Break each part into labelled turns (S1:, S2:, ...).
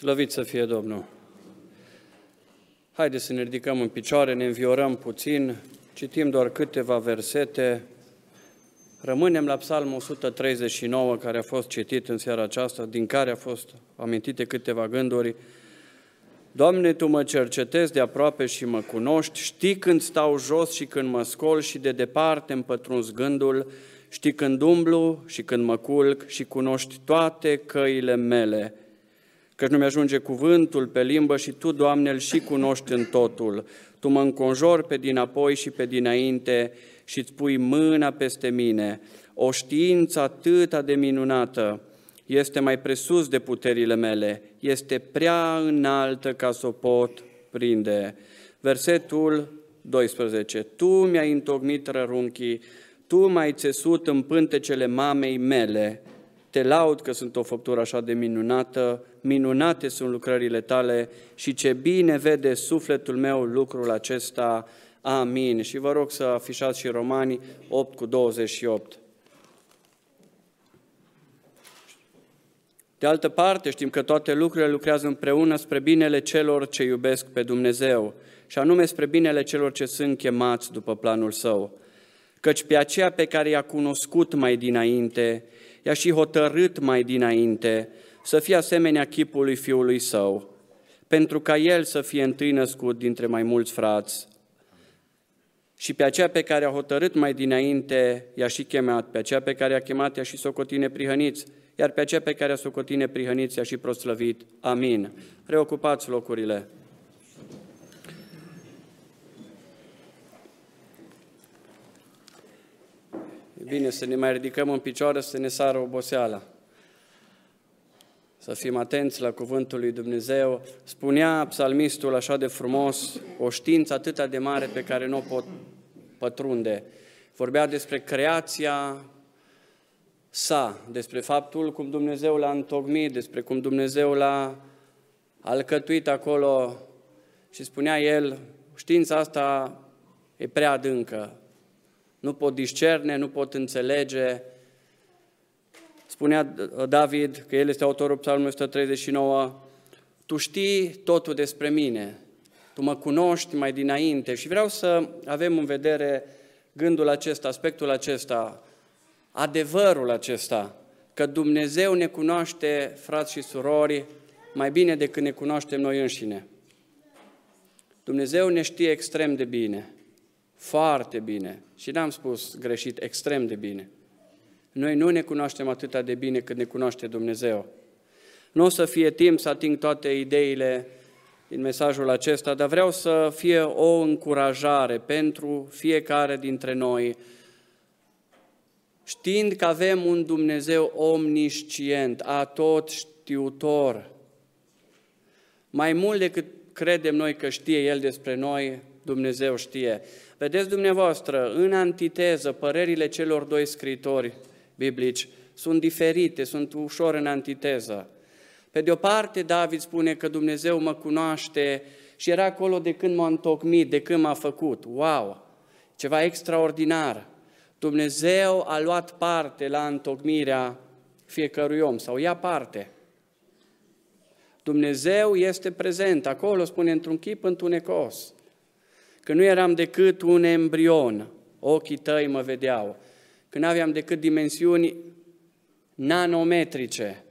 S1: Slăvit să fie Domnul! Haideți să ne ridicăm în picioare, ne înviorăm puțin, citim doar câteva versete. Rămânem la Psalmul 139, care a fost citit în seara aceasta, din care a fost amintite câteva gânduri. Doamne, Tu mă cercetezi de aproape și mă cunoști, știi când stau jos și când mă scol și de departe îmi pătruns gândul, știi când umblu și când mă culc și cunoști toate căile mele căci nu mi-ajunge cuvântul pe limbă și Tu, Doamne, îl și cunoști în totul. Tu mă înconjori pe dinapoi și pe dinainte și îți pui mâna peste mine. O știință atât de minunată este mai presus de puterile mele, este prea înaltă ca să o pot prinde. Versetul 12. Tu mi-ai întocmit rărunchii, Tu m-ai țesut în pântecele mamei mele, te laud că sunt o făptură așa de minunată, minunate sunt lucrările tale și ce bine vede sufletul meu lucrul acesta. Amin. Și vă rog să afișați și Romanii 8 cu 28. De altă parte, știm că toate lucrurile lucrează împreună spre binele celor ce iubesc pe Dumnezeu, și anume spre binele celor ce sunt chemați după planul său. Căci pe aceea pe care i-a cunoscut mai dinainte, i-a și hotărât mai dinainte să fie asemenea chipului fiului său, pentru ca el să fie întâi născut dintre mai mulți frați. Și pe aceea pe care a hotărât mai dinainte i-a și chemat, pe aceea pe care a chemat i-a și socotine prihăniți, iar pe aceea pe care a socotine prihăniți i-a și proslăvit. Amin. Reocupați locurile. bine să ne mai ridicăm în picioare, să ne sară oboseala. Să fim atenți la cuvântul lui Dumnezeu. Spunea psalmistul așa de frumos, o știință atât de mare pe care nu o pot pătrunde. Vorbea despre creația sa, despre faptul cum Dumnezeu l-a întocmit, despre cum Dumnezeu l-a alcătuit acolo și spunea el, știința asta e prea adâncă, nu pot discerne, nu pot înțelege. Spunea David, că el este autorul psalmului 139, Tu știi totul despre mine, Tu mă cunoști mai dinainte și vreau să avem în vedere gândul acesta, aspectul acesta, adevărul acesta, că Dumnezeu ne cunoaște, frați și surori, mai bine decât ne cunoaștem noi înșine. Dumnezeu ne știe extrem de bine. Foarte bine. Și n-am spus greșit, extrem de bine. Noi nu ne cunoaștem atât de bine cât ne cunoaște Dumnezeu. Nu o să fie timp să ating toate ideile din mesajul acesta, dar vreau să fie o încurajare pentru fiecare dintre noi, știind că avem un Dumnezeu omniscient, atot știutor, mai mult decât credem noi că știe El despre noi, Dumnezeu știe. Vedeți dumneavoastră, în antiteză, părerile celor doi scritori biblici sunt diferite, sunt ușor în antiteză. Pe de o parte, David spune că Dumnezeu mă cunoaște și era acolo de când m-a întocmit, de când m-a făcut. Wow! Ceva extraordinar. Dumnezeu a luat parte la întocmirea fiecărui om sau ia parte. Dumnezeu este prezent, acolo spune într-un chip întunecos că nu eram decât un embrion, ochii tăi mă vedeau, că nu aveam decât dimensiuni nanometrice,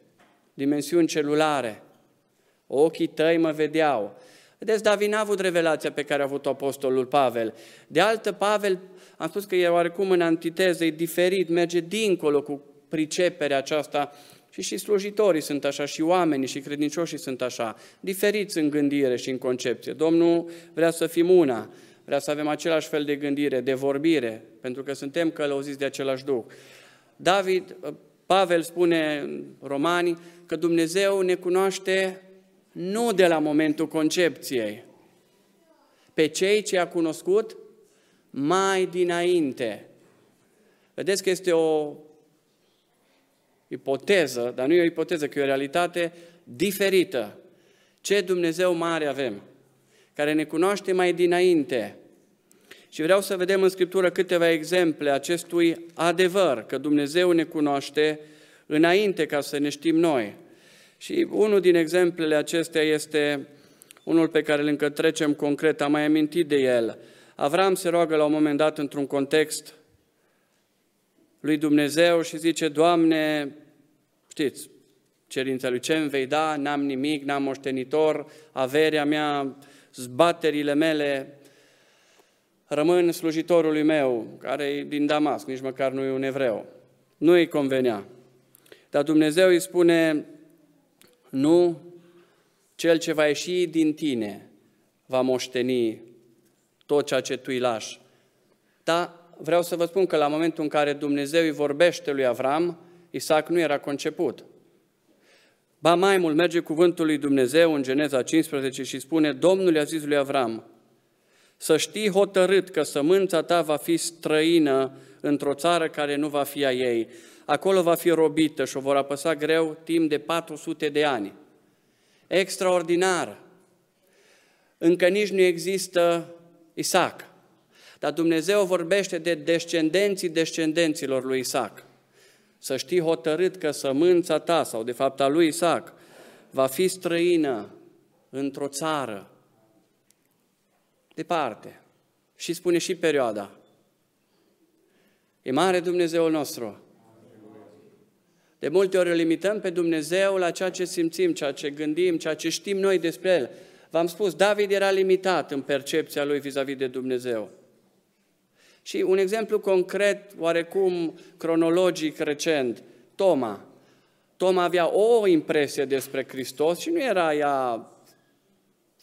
S1: dimensiuni celulare, ochii tăi mă vedeau. Vedeți, David n-a avut revelația pe care a avut apostolul Pavel. De altă, Pavel, am spus că e oarecum în antiteză, e diferit, merge dincolo cu priceperea aceasta și și slujitorii sunt așa, și oamenii și credincioșii sunt așa, diferiți în gândire și în concepție. Domnul vrea să fim una, vrea să avem același fel de gândire, de vorbire, pentru că suntem călăuziți de același Duh. David, Pavel spune romani că Dumnezeu ne cunoaște nu de la momentul concepției, pe cei ce a cunoscut mai dinainte. Vedeți că este o ipoteză, dar nu e o ipoteză, că e o realitate diferită. Ce Dumnezeu mare avem, care ne cunoaște mai dinainte. Și vreau să vedem în Scriptură câteva exemple acestui adevăr, că Dumnezeu ne cunoaște înainte ca să ne știm noi. Și unul din exemplele acestea este unul pe care îl încă trecem concret, am mai amintit de el. Avram se roagă la un moment dat într-un context lui Dumnezeu și zice, Doamne, știți, cerința lui, ce îmi vei da, n-am nimic, n-am moștenitor, averea mea, zbaterile mele, rămân slujitorului meu, care e din Damasc, nici măcar nu e un evreu. Nu îi convenea. Dar Dumnezeu îi spune, nu, cel ce va ieși din tine va moșteni tot ceea ce tu îi lași. Dar vreau să vă spun că la momentul în care Dumnezeu îi vorbește lui Avram, Isaac nu era conceput. Ba mai mult merge cuvântul lui Dumnezeu în Geneza 15 și spune, Domnul i-a zis lui Avram, să știi hotărât că sămânța ta va fi străină într-o țară care nu va fi a ei. Acolo va fi robită și o vor apăsa greu timp de 400 de ani. Extraordinar! Încă nici nu există Isaac. Dar Dumnezeu vorbește de descendenții descendenților lui Isaac. Să știi hotărât că sămânța ta, sau de fapt a lui Isaac, va fi străină într-o țară departe. Și spune și perioada. E mare Dumnezeul nostru. De multe ori îl limităm pe Dumnezeu la ceea ce simțim, ceea ce gândim, ceea ce știm noi despre El. V-am spus, David era limitat în percepția lui vis-a-vis de Dumnezeu. Și un exemplu concret, oarecum cronologic recent, Toma. Toma avea o impresie despre Hristos și nu era ea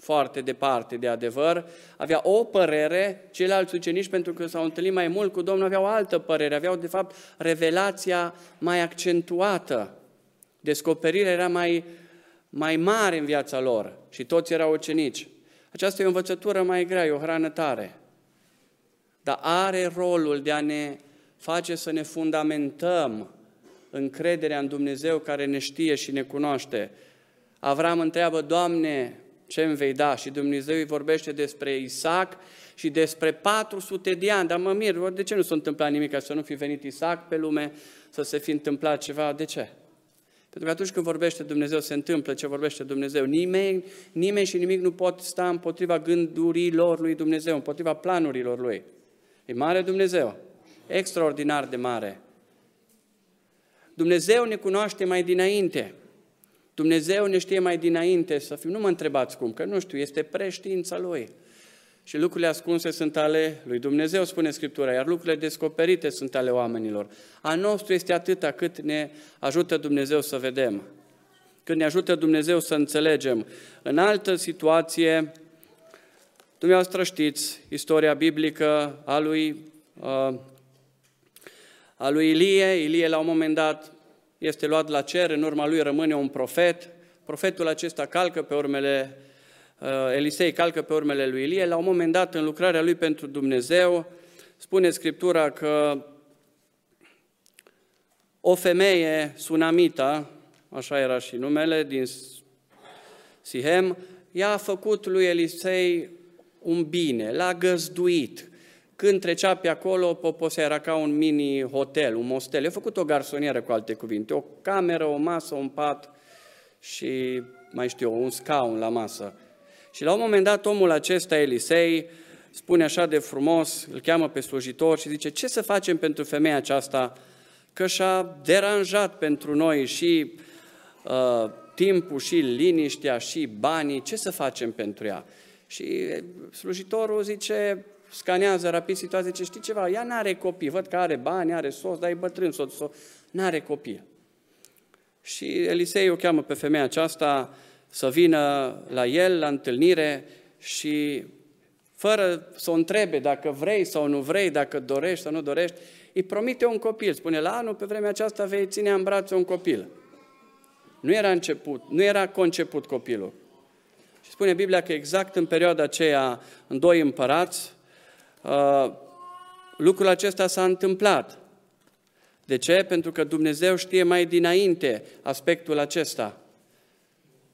S1: foarte departe de adevăr, avea o părere, ceilalți ucenici, pentru că s-au întâlnit mai mult cu Domnul, aveau o altă părere, aveau de fapt revelația mai accentuată. Descoperirea era mai, mai mare în viața lor și toți erau ucenici. Aceasta e o învățătură mai grea, e o hrană tare. Dar are rolul de a ne face să ne fundamentăm încrederea în Dumnezeu care ne știe și ne cunoaște. Avram întreabă, Doamne, ce îmi vei da? Și Dumnezeu îi vorbește despre Isaac și despre 400 de ani. Dar mă mir, de ce nu s-a întâmplat nimic ca să nu fi venit Isaac pe lume, să se fi întâmplat ceva? De ce? Pentru că atunci când vorbește Dumnezeu, se întâmplă ce vorbește Dumnezeu. Nimeni, nimeni și nimic nu pot sta împotriva gândurilor lui Dumnezeu, împotriva planurilor lui. E mare Dumnezeu, extraordinar de mare. Dumnezeu ne cunoaște mai dinainte. Dumnezeu ne știe mai dinainte să fim. Nu mă întrebați cum, că nu știu, este preștiința Lui. Și lucrurile ascunse sunt ale lui Dumnezeu, spune Scriptura, iar lucrurile descoperite sunt ale oamenilor. A nostru este atâta cât ne ajută Dumnezeu să vedem, când ne ajută Dumnezeu să înțelegem. În altă situație, dumneavoastră știți istoria biblică a lui, uh, a lui Ilie. Ilie la un moment dat este luat la cer, în urma lui rămâne un profet. Profetul acesta calcă pe urmele, uh, Elisei calcă pe urmele lui Ilie. La un moment dat, în lucrarea lui pentru Dumnezeu, spune Scriptura că o femeie sunamita, așa era și numele, din Sihem, ea a făcut lui Elisei un bine, l-a găzduit, când trecea pe acolo, Poposea era ca un mini-hotel, un mostel. A făcut o garsonieră, cu alte cuvinte, o cameră, o masă, un pat și, mai știu, un scaun la masă. Și la un moment dat, omul acesta, Elisei, spune așa de frumos, îl cheamă pe slujitor și zice, ce să facem pentru femeia aceasta, că și-a deranjat pentru noi și uh, timpul, și liniștea, și banii, ce să facem pentru ea? Și slujitorul zice, scanează rapid situația, zice, știi ceva, ea n-are copii, văd că are bani, are sos, dar e bătrân soț, soț, n-are copii. Și Elisei o cheamă pe femeia aceasta să vină la el, la întâlnire și fără să o întrebe dacă vrei sau nu vrei, dacă dorești sau nu dorești, îi promite un copil. Spune, la anul, pe vremea aceasta, vei ține în brațe un copil. Nu era început, nu era conceput copilul. Și spune Biblia că exact în perioada aceea, în doi împărați, Uh, lucrul acesta s-a întâmplat. De ce? Pentru că Dumnezeu știe mai dinainte aspectul acesta.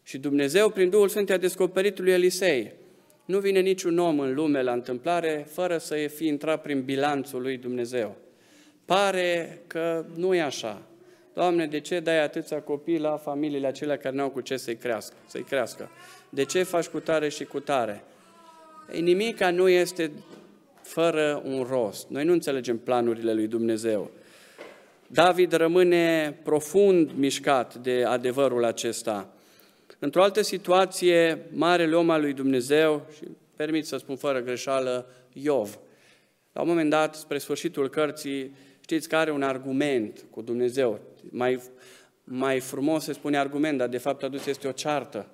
S1: Și Dumnezeu, prin Duhul Sfânt, a descoperit lui Elisei. Nu vine niciun om în lume la întâmplare fără să fi intrat prin bilanțul lui Dumnezeu. Pare că nu e așa. Doamne, de ce dai atâția copii la familiile acelea care n-au cu ce să-i crească? Să-i crească? De ce faci cu tare și cu tare? Ei, nimica nu este fără un rost. Noi nu înțelegem planurile lui Dumnezeu. David rămâne profund mișcat de adevărul acesta. Într-o altă situație, marele om al lui Dumnezeu, și permit să spun fără greșeală, Iov. La un moment dat, spre sfârșitul cărții, știți că are un argument cu Dumnezeu. Mai, mai frumos se spune argument, dar de fapt adus este o ceartă.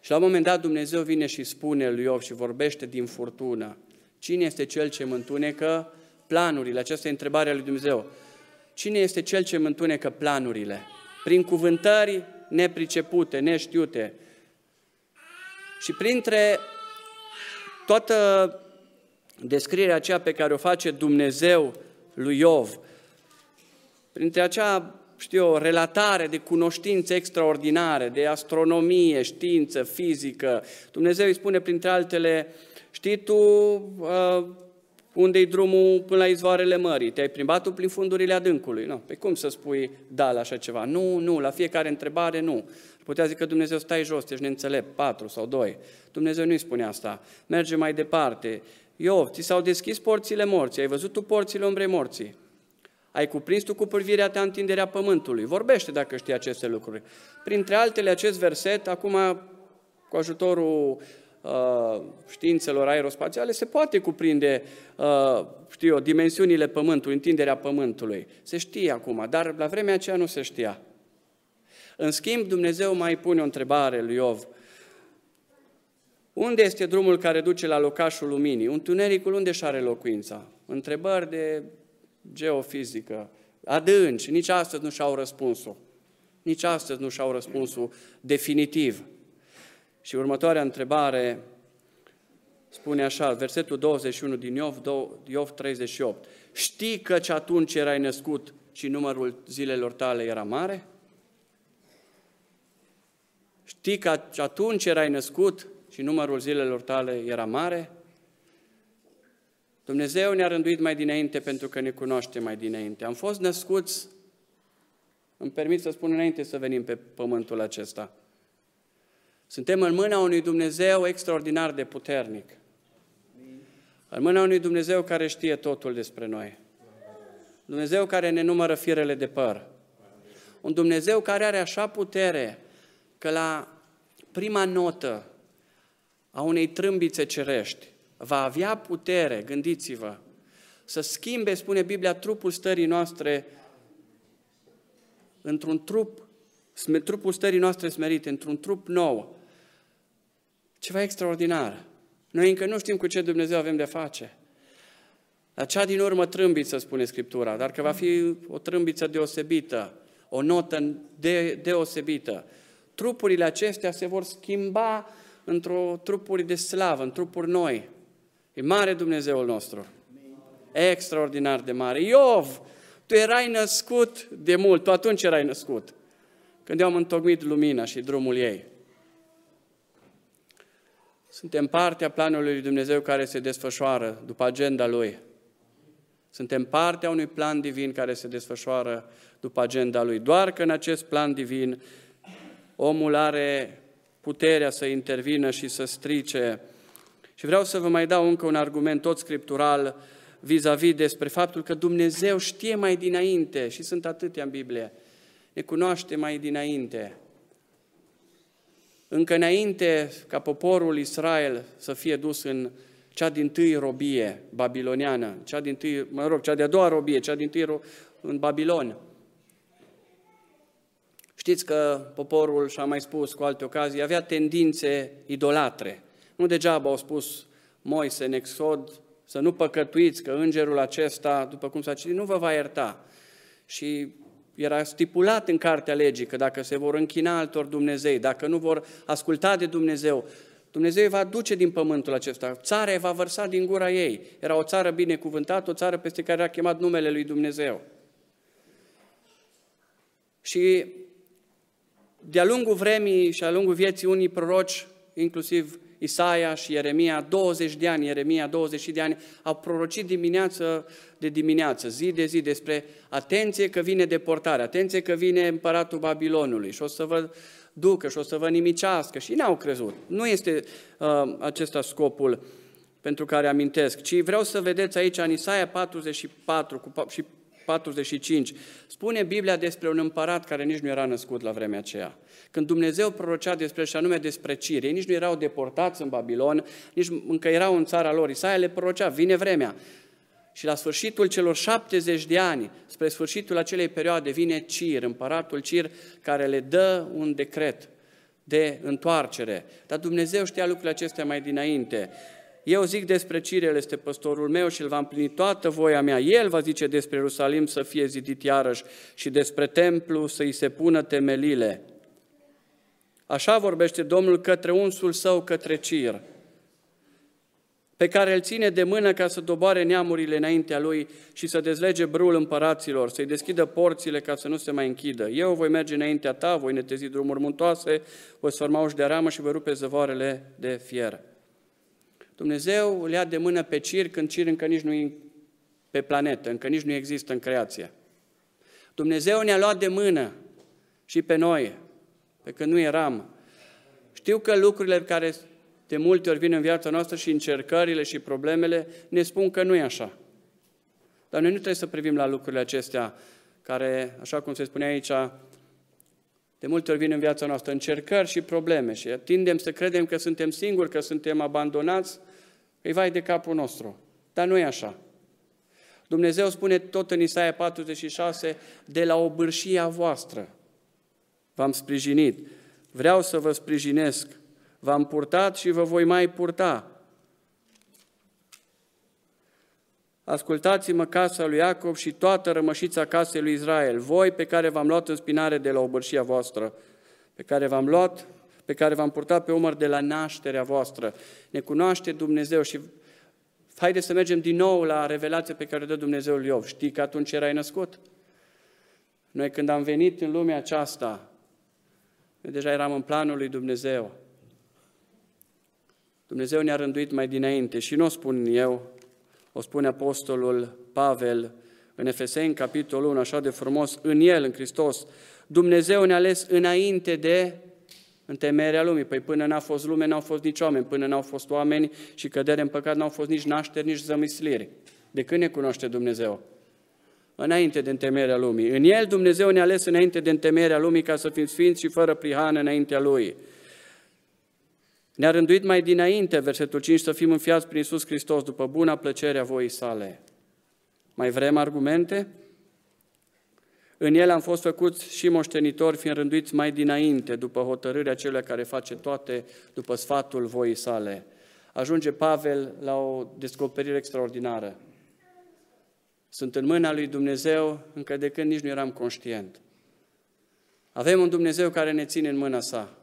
S1: Și la un moment dat Dumnezeu vine și spune lui Iov și vorbește din furtună. Cine este cel ce mă întunecă planurile? Aceasta e întrebarea lui Dumnezeu. Cine este cel ce mă întunecă planurile? Prin cuvântări nepricepute, neștiute. Și printre toată descrierea aceea pe care o face Dumnezeu lui Iov, printre acea, știu eu, relatare de cunoștințe extraordinare, de astronomie, știință, fizică, Dumnezeu îi spune printre altele, știi tu uh, unde-i drumul până la izvoarele mării? Te-ai plimbat prin fundurile adâncului? Nu. Pe cum să spui da la așa ceva? Nu, nu, la fiecare întrebare nu. Putea zice că Dumnezeu stai jos, ești neînțelept, patru sau doi. Dumnezeu nu-i spune asta. Merge mai departe. Iov, ți s-au deschis porțile morții, ai văzut tu porțile umbrei morții. Ai cuprins tu cu privirea ta întinderea pământului. Vorbește dacă știi aceste lucruri. Printre altele, acest verset, acum cu ajutorul uh, științelor aerospațiale, se poate cuprinde, uh, știu eu, dimensiunile pământului, întinderea pământului. Se știe acum, dar la vremea aceea nu se știa. În schimb, Dumnezeu mai pune o întrebare lui Iov. Unde este drumul care duce la locașul luminii? Întunericul unde și are locuința? Întrebări de geofizică, adânci, nici astăzi nu și-au răspunsul. Nici astăzi nu și-au răspunsul definitiv. Și următoarea întrebare spune așa, versetul 21 din Iov, Iov 38. Știi că ce atunci erai născut și numărul zilelor tale era mare? Știi că atunci erai născut și numărul zilelor tale era mare? Dumnezeu ne-a rânduit mai dinainte pentru că ne cunoaște mai dinainte. Am fost născuți, îmi permit să spun înainte să venim pe pământul acesta. Suntem în mâna unui Dumnezeu extraordinar de puternic. În mâna unui Dumnezeu care știe totul despre noi. Dumnezeu care ne numără firele de păr. Un Dumnezeu care are așa putere că la prima notă a unei trâmbițe cerești va avea putere, gândiți-vă, să schimbe, spune Biblia, trupul stării noastre într-un trup, trupul stării noastre smerite, într-un trup nou. Ceva extraordinar. Noi încă nu știm cu ce Dumnezeu avem de face. La cea din urmă trâmbiță, spune Scriptura, dar că va fi o trâmbiță deosebită, o notă de, deosebită trupurile acestea se vor schimba într-o trupuri de slavă, în trupuri noi. E mare Dumnezeul nostru. Extraordinar de mare. Iov, tu erai născut de mult, tu atunci erai născut. Când eu am întocmit lumina și drumul ei. Suntem partea planului lui Dumnezeu care se desfășoară după agenda Lui. Suntem partea unui plan divin care se desfășoară după agenda Lui. Doar că în acest plan divin omul are puterea să intervină și să strice. Și vreau să vă mai dau încă un argument tot scriptural vis-a-vis despre faptul că Dumnezeu știe mai dinainte, și sunt atâtea în Biblie, ne cunoaște mai dinainte. Încă înainte ca poporul Israel să fie dus în cea din tâi robie babiloniană, cea din tâi, mă rog, cea de-a doua robie, cea din tâi în Babilon, Știți că poporul, și-a mai spus cu alte ocazii, avea tendințe idolatre. Nu degeaba au spus Moise în Exod să nu păcătuiți, că îngerul acesta, după cum s-a citit, nu vă va ierta. Și era stipulat în cartea legii că dacă se vor închina altor Dumnezei, dacă nu vor asculta de Dumnezeu, Dumnezeu îi va duce din pământul acesta, țara îi va vărsa din gura ei. Era o țară binecuvântată, o țară peste care a chemat numele lui Dumnezeu. Și de-a lungul vremii și a lungul vieții unii proroci, inclusiv Isaia și Ieremia, 20 de ani, Ieremia 20 de ani, au prorocit dimineață de dimineață, zi de zi, despre atenție că vine deportare, atenție că vine împăratul Babilonului și o să vă ducă și o să vă nimicească și n-au crezut. Nu este uh, acesta scopul pentru care amintesc, ci vreau să vedeți aici în Isaia 44 cu, și 45, spune Biblia despre un împărat care nici nu era născut la vremea aceea. Când Dumnezeu prorocea despre și anume despre Ciri, ei nici nu erau deportați în Babilon, nici încă erau în țara lor. Isaia le prorocea, vine vremea. Și la sfârșitul celor 70 de ani, spre sfârșitul acelei perioade, vine Cir, împăratul Cir, care le dă un decret de întoarcere. Dar Dumnezeu știa lucrurile acestea mai dinainte. Eu zic despre Cir, el este păstorul meu și îl va împlini toată voia mea. El va zice despre Ierusalim să fie zidit iarăși și despre templu să-i se pună temelile. Așa vorbește Domnul către unsul său, către Cir, pe care îl ține de mână ca să doboare neamurile înaintea lui și să dezlege brul împăraților, să-i deschidă porțile ca să nu se mai închidă. Eu voi merge înaintea ta, voi netezi drumuri muntoase, voi sforma uși de ramă și voi rupe zăvoarele de fier. Dumnezeu îl ia de mână pe Cir când Cir încă nici nu e pe planetă, încă nici nu există în creație. Dumnezeu ne-a luat de mână și pe noi, pe când nu eram. Știu că lucrurile care de multe ori vin în viața noastră și încercările și problemele ne spun că nu e așa. Dar noi nu trebuie să privim la lucrurile acestea care, așa cum se spune aici, de multe ori vin în viața noastră încercări și probleme și tindem să credem că suntem singuri, că suntem abandonați, îi vai de capul nostru. Dar nu e așa. Dumnezeu spune tot în Isaia 46, de la obârșia voastră v-am sprijinit, vreau să vă sprijinesc, v-am purtat și vă voi mai purta. Ascultați-mă casa lui Iacob și toată rămășița casei lui Israel, voi pe care v-am luat în spinare de la obârșia voastră, pe care v-am luat, pe care v-am purtat pe umăr de la nașterea voastră. Ne cunoaște Dumnezeu și haideți să mergem din nou la revelația pe care o dă Dumnezeul Iov. Știi că atunci erai născut? Noi când am venit în lumea aceasta, noi deja eram în planul lui Dumnezeu. Dumnezeu ne-a rânduit mai dinainte și nu o spun eu, o spune Apostolul Pavel în Efeseni, capitolul 1, așa de frumos, în El, în Hristos, Dumnezeu ne-a ales înainte de întemeierea lumii. Păi până n-a fost lume, n-au fost nici oameni, până n-au fost oameni și cădere în păcat, n-au fost nici nașteri, nici zămisliri. De când ne cunoaște Dumnezeu? Înainte de întemeierea lumii. În El Dumnezeu ne-a ales înainte de întemeierea lumii ca să fim sfinți și fără prihană înaintea Lui. Ne-a rânduit mai dinainte, versetul 5, să fim înfiați prin Iisus Hristos după buna plăcere a voii sale. Mai vrem argumente? În el am fost făcuți și moștenitori, fiind rânduiți mai dinainte, după hotărârea celui care face toate, după sfatul voii sale. Ajunge Pavel la o descoperire extraordinară. Sunt în mâna lui Dumnezeu încă de când nici nu eram conștient. Avem un Dumnezeu care ne ține în mâna sa.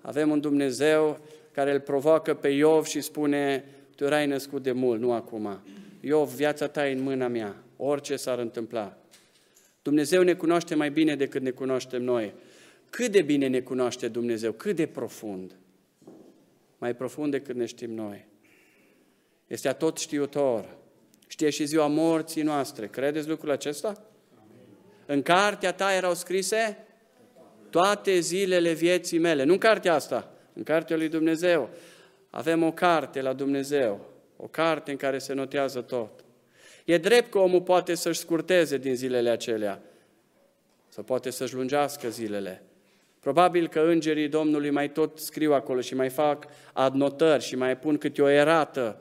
S1: Avem un Dumnezeu care îl provoacă pe Iov și spune, tu erai născut de mult, nu acum. Iov, viața ta e în mâna mea, orice s-ar întâmpla. Dumnezeu ne cunoaște mai bine decât ne cunoaștem noi. Cât de bine ne cunoaște Dumnezeu, cât de profund. Mai profund decât ne știm noi. Este atot știutor. Știe și ziua morții noastre. Credeți lucrul acesta? În cartea ta erau scrise toate zilele vieții mele. Nu în cartea asta, în cartea lui Dumnezeu. Avem o carte la Dumnezeu, o carte în care se notează tot. E drept că omul poate să-și scurteze din zilele acelea, sau poate să-și lungească zilele. Probabil că îngerii Domnului mai tot scriu acolo și mai fac adnotări și mai pun câte o erată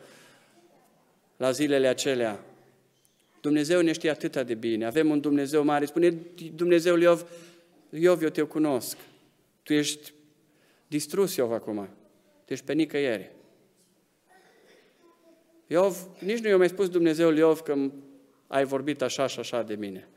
S1: la zilele acelea. Dumnezeu ne știe atât de bine. Avem un Dumnezeu mare. Spune Dumnezeul Iov, Iov, eu te cunosc. Tu ești distrus, Iov, acum. Tu ești pe nicăieri. Iov, nici nu i-a mai spus Dumnezeul Iov că ai vorbit așa și așa de mine.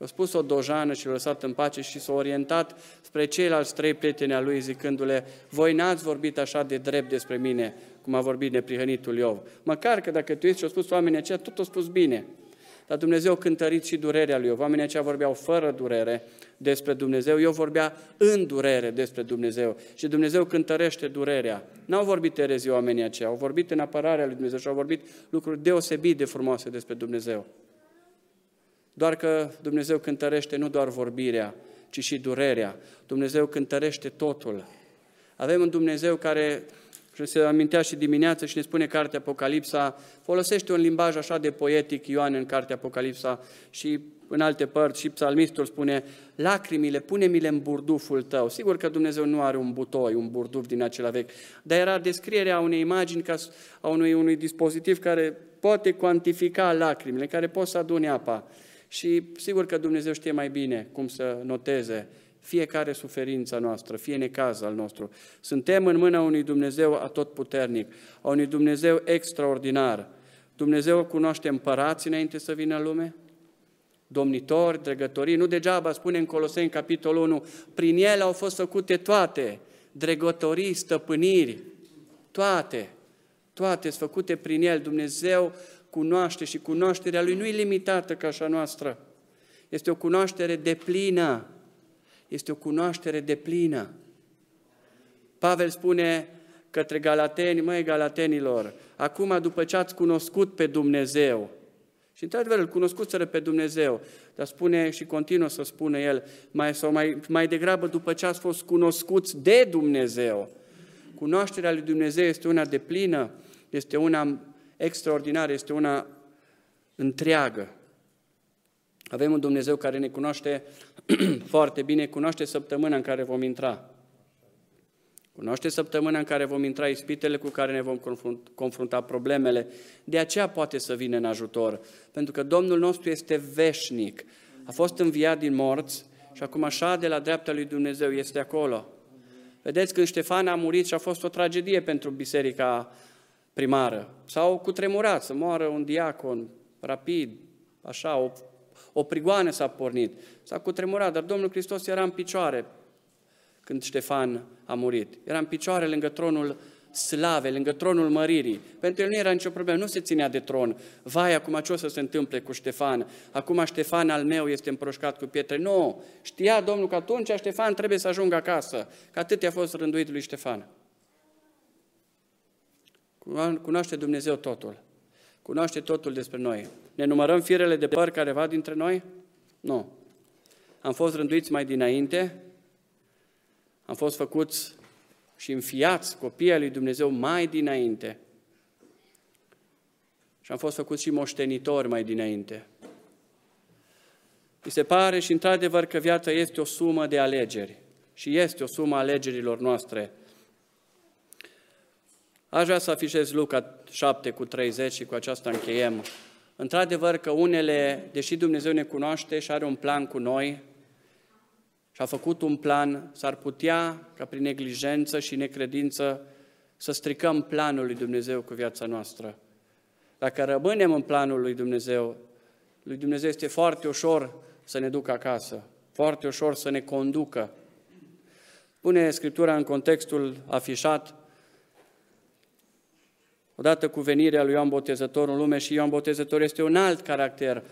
S1: I-a spus o dojană și l-a lăsat în pace și s-a orientat spre ceilalți trei prieteni al lui zicându-le, voi n-ați vorbit așa de drept despre mine, cum a vorbit neprihănitul Iov. Măcar că dacă tu ești și-a spus oamenii aceia, tot a spus bine. Dar Dumnezeu cântărit și durerea lui Iov. Oamenii aceia vorbeau fără durere despre Dumnezeu, eu vorbea în durere despre Dumnezeu. Și Dumnezeu cântărește durerea. N-au vorbit erezii oamenii aceia, au vorbit în apărarea lui Dumnezeu și au vorbit lucruri deosebit de frumoase despre Dumnezeu. Doar că Dumnezeu cântărește nu doar vorbirea, ci și durerea. Dumnezeu cântărește totul. Avem un Dumnezeu care și se amintea și dimineață și ne spune cartea Apocalipsa, folosește un limbaj așa de poetic Ioan în cartea Apocalipsa și în alte părți și psalmistul spune, lacrimile, pune-mi-le în burduful tău. Sigur că Dumnezeu nu are un butoi, un burduf din acela vechi, dar era descrierea unei imagini, ca a unui, unui dispozitiv care poate cuantifica lacrimile, care poate să adune apa. Și sigur că Dumnezeu știe mai bine cum să noteze fiecare suferință noastră, fie necaz al nostru. Suntem în mâna unui Dumnezeu atotputernic, a unui Dumnezeu extraordinar. Dumnezeu cunoaște împărații înainte să vină în lume? Domnitori, dregătorii, nu degeaba spune în Coloseni, capitolul 1, prin el au fost făcute toate, dregătorii, stăpâniri, toate, toate sunt făcute prin el. Dumnezeu cunoaște și cunoașterea lui nu e limitată ca așa noastră. Este o cunoaștere deplină este o cunoaștere de plină. Pavel spune către galateni, măi galatenilor, acum după ce ați cunoscut pe Dumnezeu, și într-adevăr îl cunoscuseră pe Dumnezeu, dar spune și continuă să spună el, mai, sau mai, mai degrabă după ce ați fost cunoscuți de Dumnezeu. Cunoașterea lui Dumnezeu este una de plină, este una extraordinară, este una întreagă. Avem un Dumnezeu care ne cunoaște foarte bine, cunoaște săptămâna în care vom intra. Cunoaște săptămâna în care vom intra ispitele cu care ne vom confrunta problemele. De aceea poate să vină în ajutor, pentru că Domnul nostru este veșnic. A fost înviat din morți și acum așa de la dreapta lui Dumnezeu este acolo. Vedeți, când Ștefan a murit și a fost o tragedie pentru biserica primară, s-au cutremurat să moară un diacon rapid, așa, o o prigoană s-a pornit, s-a cutremurat, dar Domnul Hristos era în picioare când Ștefan a murit. Era în picioare lângă tronul slave, lângă tronul măririi. Pentru el nu era nicio problemă, nu se ținea de tron. Vai, acum ce o să se întâmple cu Ștefan? Acum Ștefan al meu este împroșcat cu pietre. Nu, știa Domnul că atunci Ștefan trebuie să ajungă acasă, că atât i-a fost rânduit lui Ștefan. Cunoaște Dumnezeu totul cunoaște totul despre noi. Ne numărăm firele de păr careva dintre noi? Nu. Am fost rânduiți mai dinainte, am fost făcuți și înfiați copiii lui Dumnezeu mai dinainte. Și am fost făcuți și moștenitori mai dinainte. Mi se pare și într-adevăr că viața este o sumă de alegeri. Și este o sumă a alegerilor noastre Aș vrea să afișez Luca 7 cu 30 și cu aceasta încheiem. Într-adevăr că unele, deși Dumnezeu ne cunoaște și are un plan cu noi, și a făcut un plan, s-ar putea ca prin neglijență și necredință să stricăm planul lui Dumnezeu cu viața noastră. Dacă rămânem în planul lui Dumnezeu, lui Dumnezeu este foarte ușor să ne ducă acasă, foarte ușor să ne conducă. Pune Scriptura în contextul afișat, odată cu venirea lui Ioan Botezător în lume și Ioan Botezător este un alt caracter,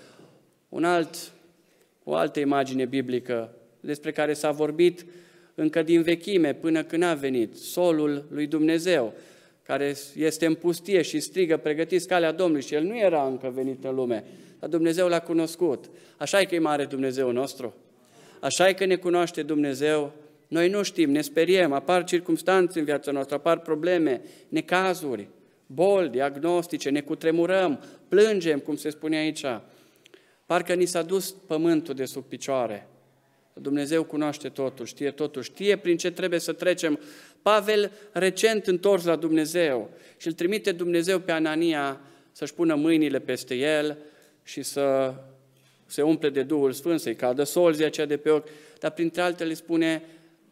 S1: un alt, o altă imagine biblică despre care s-a vorbit încă din vechime până când a venit, solul lui Dumnezeu, care este în pustie și strigă, pregătiți calea Domnului și el nu era încă venit în lume, dar Dumnezeu l-a cunoscut. Așa e că e mare Dumnezeu nostru. Așa e că ne cunoaște Dumnezeu. Noi nu știm, ne speriem, apar circunstanțe în viața noastră, apar probleme, necazuri boli diagnostice, ne cutremurăm, plângem, cum se spune aici. Parcă ni s-a dus pământul de sub picioare. Dumnezeu cunoaște totul, știe totul, știe prin ce trebuie să trecem. Pavel, recent întors la Dumnezeu și îl trimite Dumnezeu pe Anania să-și pună mâinile peste el și să se umple de Duhul Sfânt, să-i cadă solzia aceea de pe ochi, dar printre altele spune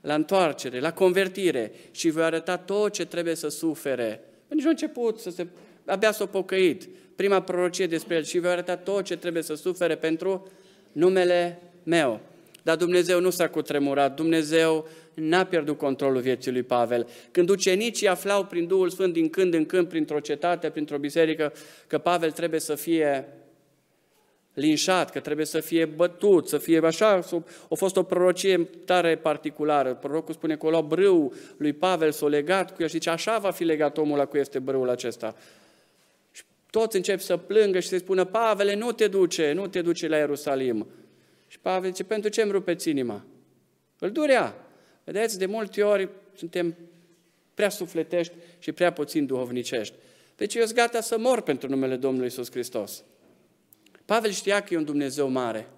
S1: la întoarcere, la convertire și voi arăta tot ce trebuie să sufere Păi nici nu a început să se... Abia s-a pocăit. Prima prorocie despre el și vei arăta tot ce trebuie să sufere pentru numele meu. Dar Dumnezeu nu s-a cutremurat, Dumnezeu n-a pierdut controlul vieții lui Pavel. Când ucenicii aflau prin Duhul Sfânt din când în când, printr-o cetate, printr-o biserică, că Pavel trebuie să fie linșat, că trebuie să fie bătut, să fie așa, a fost o prorocie tare particulară. Prorocul spune că o lua brâu lui Pavel, s-o legat cu el și zice, așa va fi legat omul la cu este brâul acesta. Și toți încep să plângă și să spună, Pavele, nu te duce, nu te duce la Ierusalim. Și Pavel zice, pentru ce îmi rupeți inima? Îl durea. Vedeți, de multe ori suntem prea sufletești și prea puțin duhovnicești. Deci eu sunt gata să mor pentru numele Domnului Isus Hristos. Pavel știa că e un Dumnezeu mare,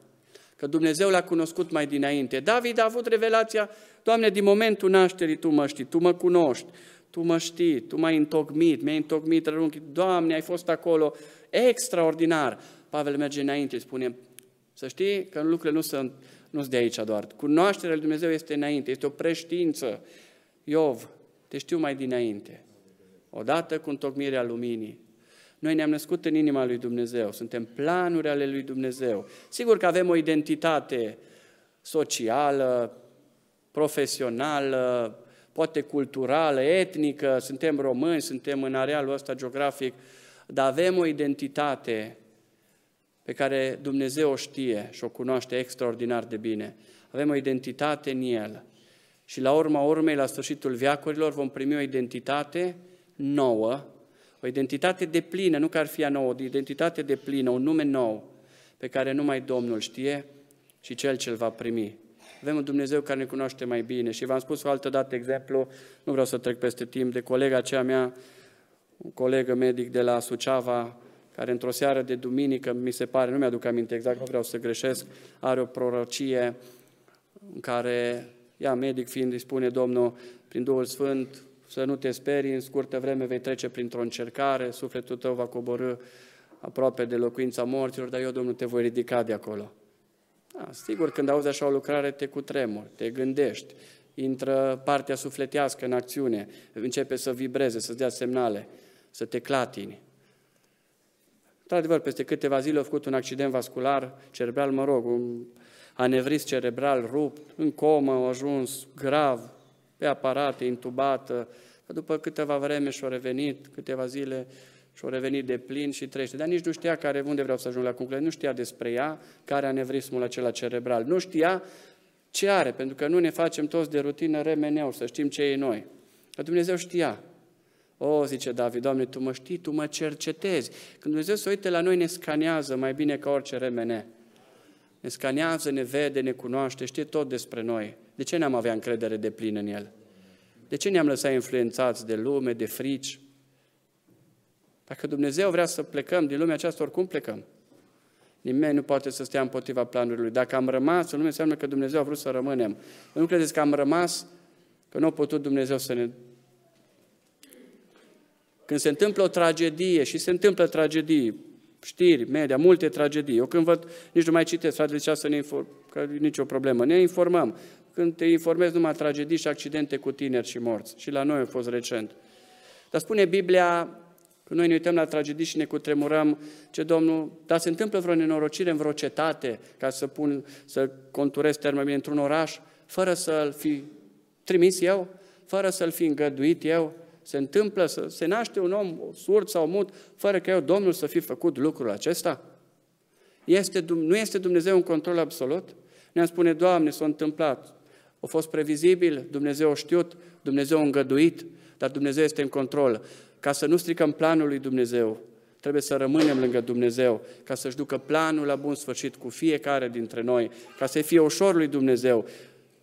S1: că Dumnezeu l-a cunoscut mai dinainte. David a avut revelația, Doamne, din momentul nașterii Tu mă știi, Tu mă cunoști, Tu mă știi, Tu m-ai întocmit, mi-ai întocmit rărunchii, Doamne, ai fost acolo, extraordinar. Pavel merge înainte, spune, să știi că lucrurile nu sunt, nu sunt de aici doar. Cunoașterea lui Dumnezeu este înainte, este o preștiință. Iov, te știu mai dinainte. Odată cu întocmirea luminii, noi ne-am născut în inima lui Dumnezeu, suntem planuri ale lui Dumnezeu. Sigur că avem o identitate socială, profesională, poate culturală, etnică, suntem români, suntem în arealul ăsta geografic, dar avem o identitate pe care Dumnezeu o știe și o cunoaște extraordinar de bine. Avem o identitate în El. Și la urma urmei, la sfârșitul viacurilor, vom primi o identitate nouă, o identitate de plină, nu că ar fi a nouă, o identitate de plină, un nume nou, pe care numai Domnul știe și Cel ce-l va primi. Avem un Dumnezeu care ne cunoaște mai bine și v-am spus o altă dată exemplu, nu vreau să trec peste timp, de colega cea mea, un colegă medic de la Suceava, care într-o seară de duminică, mi se pare, nu mi-aduc aminte exact, nu vreau să greșesc, are o prorocie în care, ea medic fiind, îi spune Domnul, prin Duhul Sfânt, să nu te sperii, în scurtă vreme vei trece printr-o încercare, sufletul tău va coborâ aproape de locuința morților, dar eu, Domnul, te voi ridica de acolo. Da, sigur, când auzi așa o lucrare, te cutremuri, te gândești, intră partea sufletească în acțiune, începe să vibreze, să-ți dea semnale, să te clatini. Într-adevăr, peste câteva zile a făcut un accident vascular cerebral, mă rog, un anevris cerebral rupt, în comă, a ajuns grav, pe aparate, intubată, după câteva vreme și-a revenit, câteva zile, și-a revenit de plin și trăiește. Dar nici nu știa care, unde vreau să ajung la concluzie, nu știa despre ea, care anevrismul acela cerebral. Nu știa ce are, pentru că nu ne facem toți de rutină remeneu, să știm ce e noi. Că Dumnezeu știa. O, zice David, Doamne, Tu mă știi, Tu mă cercetezi. Când Dumnezeu se uite la noi, ne scanează mai bine ca orice remene. Ne scanează, ne vede, ne cunoaște, știe tot despre noi. De ce n-am avea încredere de plin în El? De ce ne-am lăsat influențați de lume, de frici? Dacă Dumnezeu vrea să plecăm din lumea aceasta, oricum plecăm. Nimeni nu poate să stea împotriva planului Lui. Dacă am rămas în lume, înseamnă că Dumnezeu a vrut să rămânem. Nu credeți că am rămas, că nu a putut Dumnezeu să ne... Când se întâmplă o tragedie și se întâmplă tragedii, știri, media, multe tragedii. Eu când văd, nici nu mai citesc, fratele zicea să ne inform, că e nicio problemă. Ne informăm. Când te informezi numai tragedii și accidente cu tineri și morți. Și la noi a fost recent. Dar spune Biblia, când noi ne uităm la tragedii și ne cutremurăm, ce Domnul, dar se întâmplă vreo nenorocire în vreo cetate, ca să pun, să conturez termenul într-un oraș, fără să-l fi trimis eu, fără să-l fi îngăduit eu, se întâmplă să se naște un om surd sau mut, fără că eu, Domnul, să fi făcut lucrul acesta? Este, nu este Dumnezeu un control absolut? Ne-am spune, Doamne, s-a întâmplat. A fost previzibil, Dumnezeu a știut, Dumnezeu a îngăduit, dar Dumnezeu este în control. Ca să nu stricăm planul lui Dumnezeu, trebuie să rămânem lângă Dumnezeu, ca să-și ducă planul la bun sfârșit cu fiecare dintre noi, ca să fie ușor lui Dumnezeu,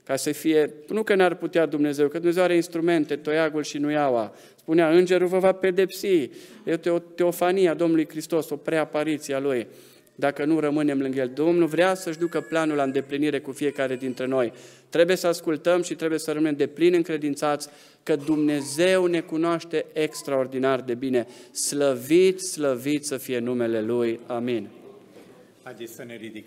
S1: ca să fie, nu că n-ar putea Dumnezeu, că Dumnezeu are instrumente, toiagul și nuiaua. Spunea, îngerul vă va pedepsi. E o teofanie a Domnului Hristos, o preapariție a Lui. Dacă nu rămânem lângă El, Domnul vrea să-și ducă planul la îndeplinire cu fiecare dintre noi. Trebuie să ascultăm și trebuie să rămânem de plin încredințați că Dumnezeu ne cunoaște extraordinar de bine. Slăvit, slăvit să fie numele Lui. Amin.
S2: Haideți să ne ridicăm.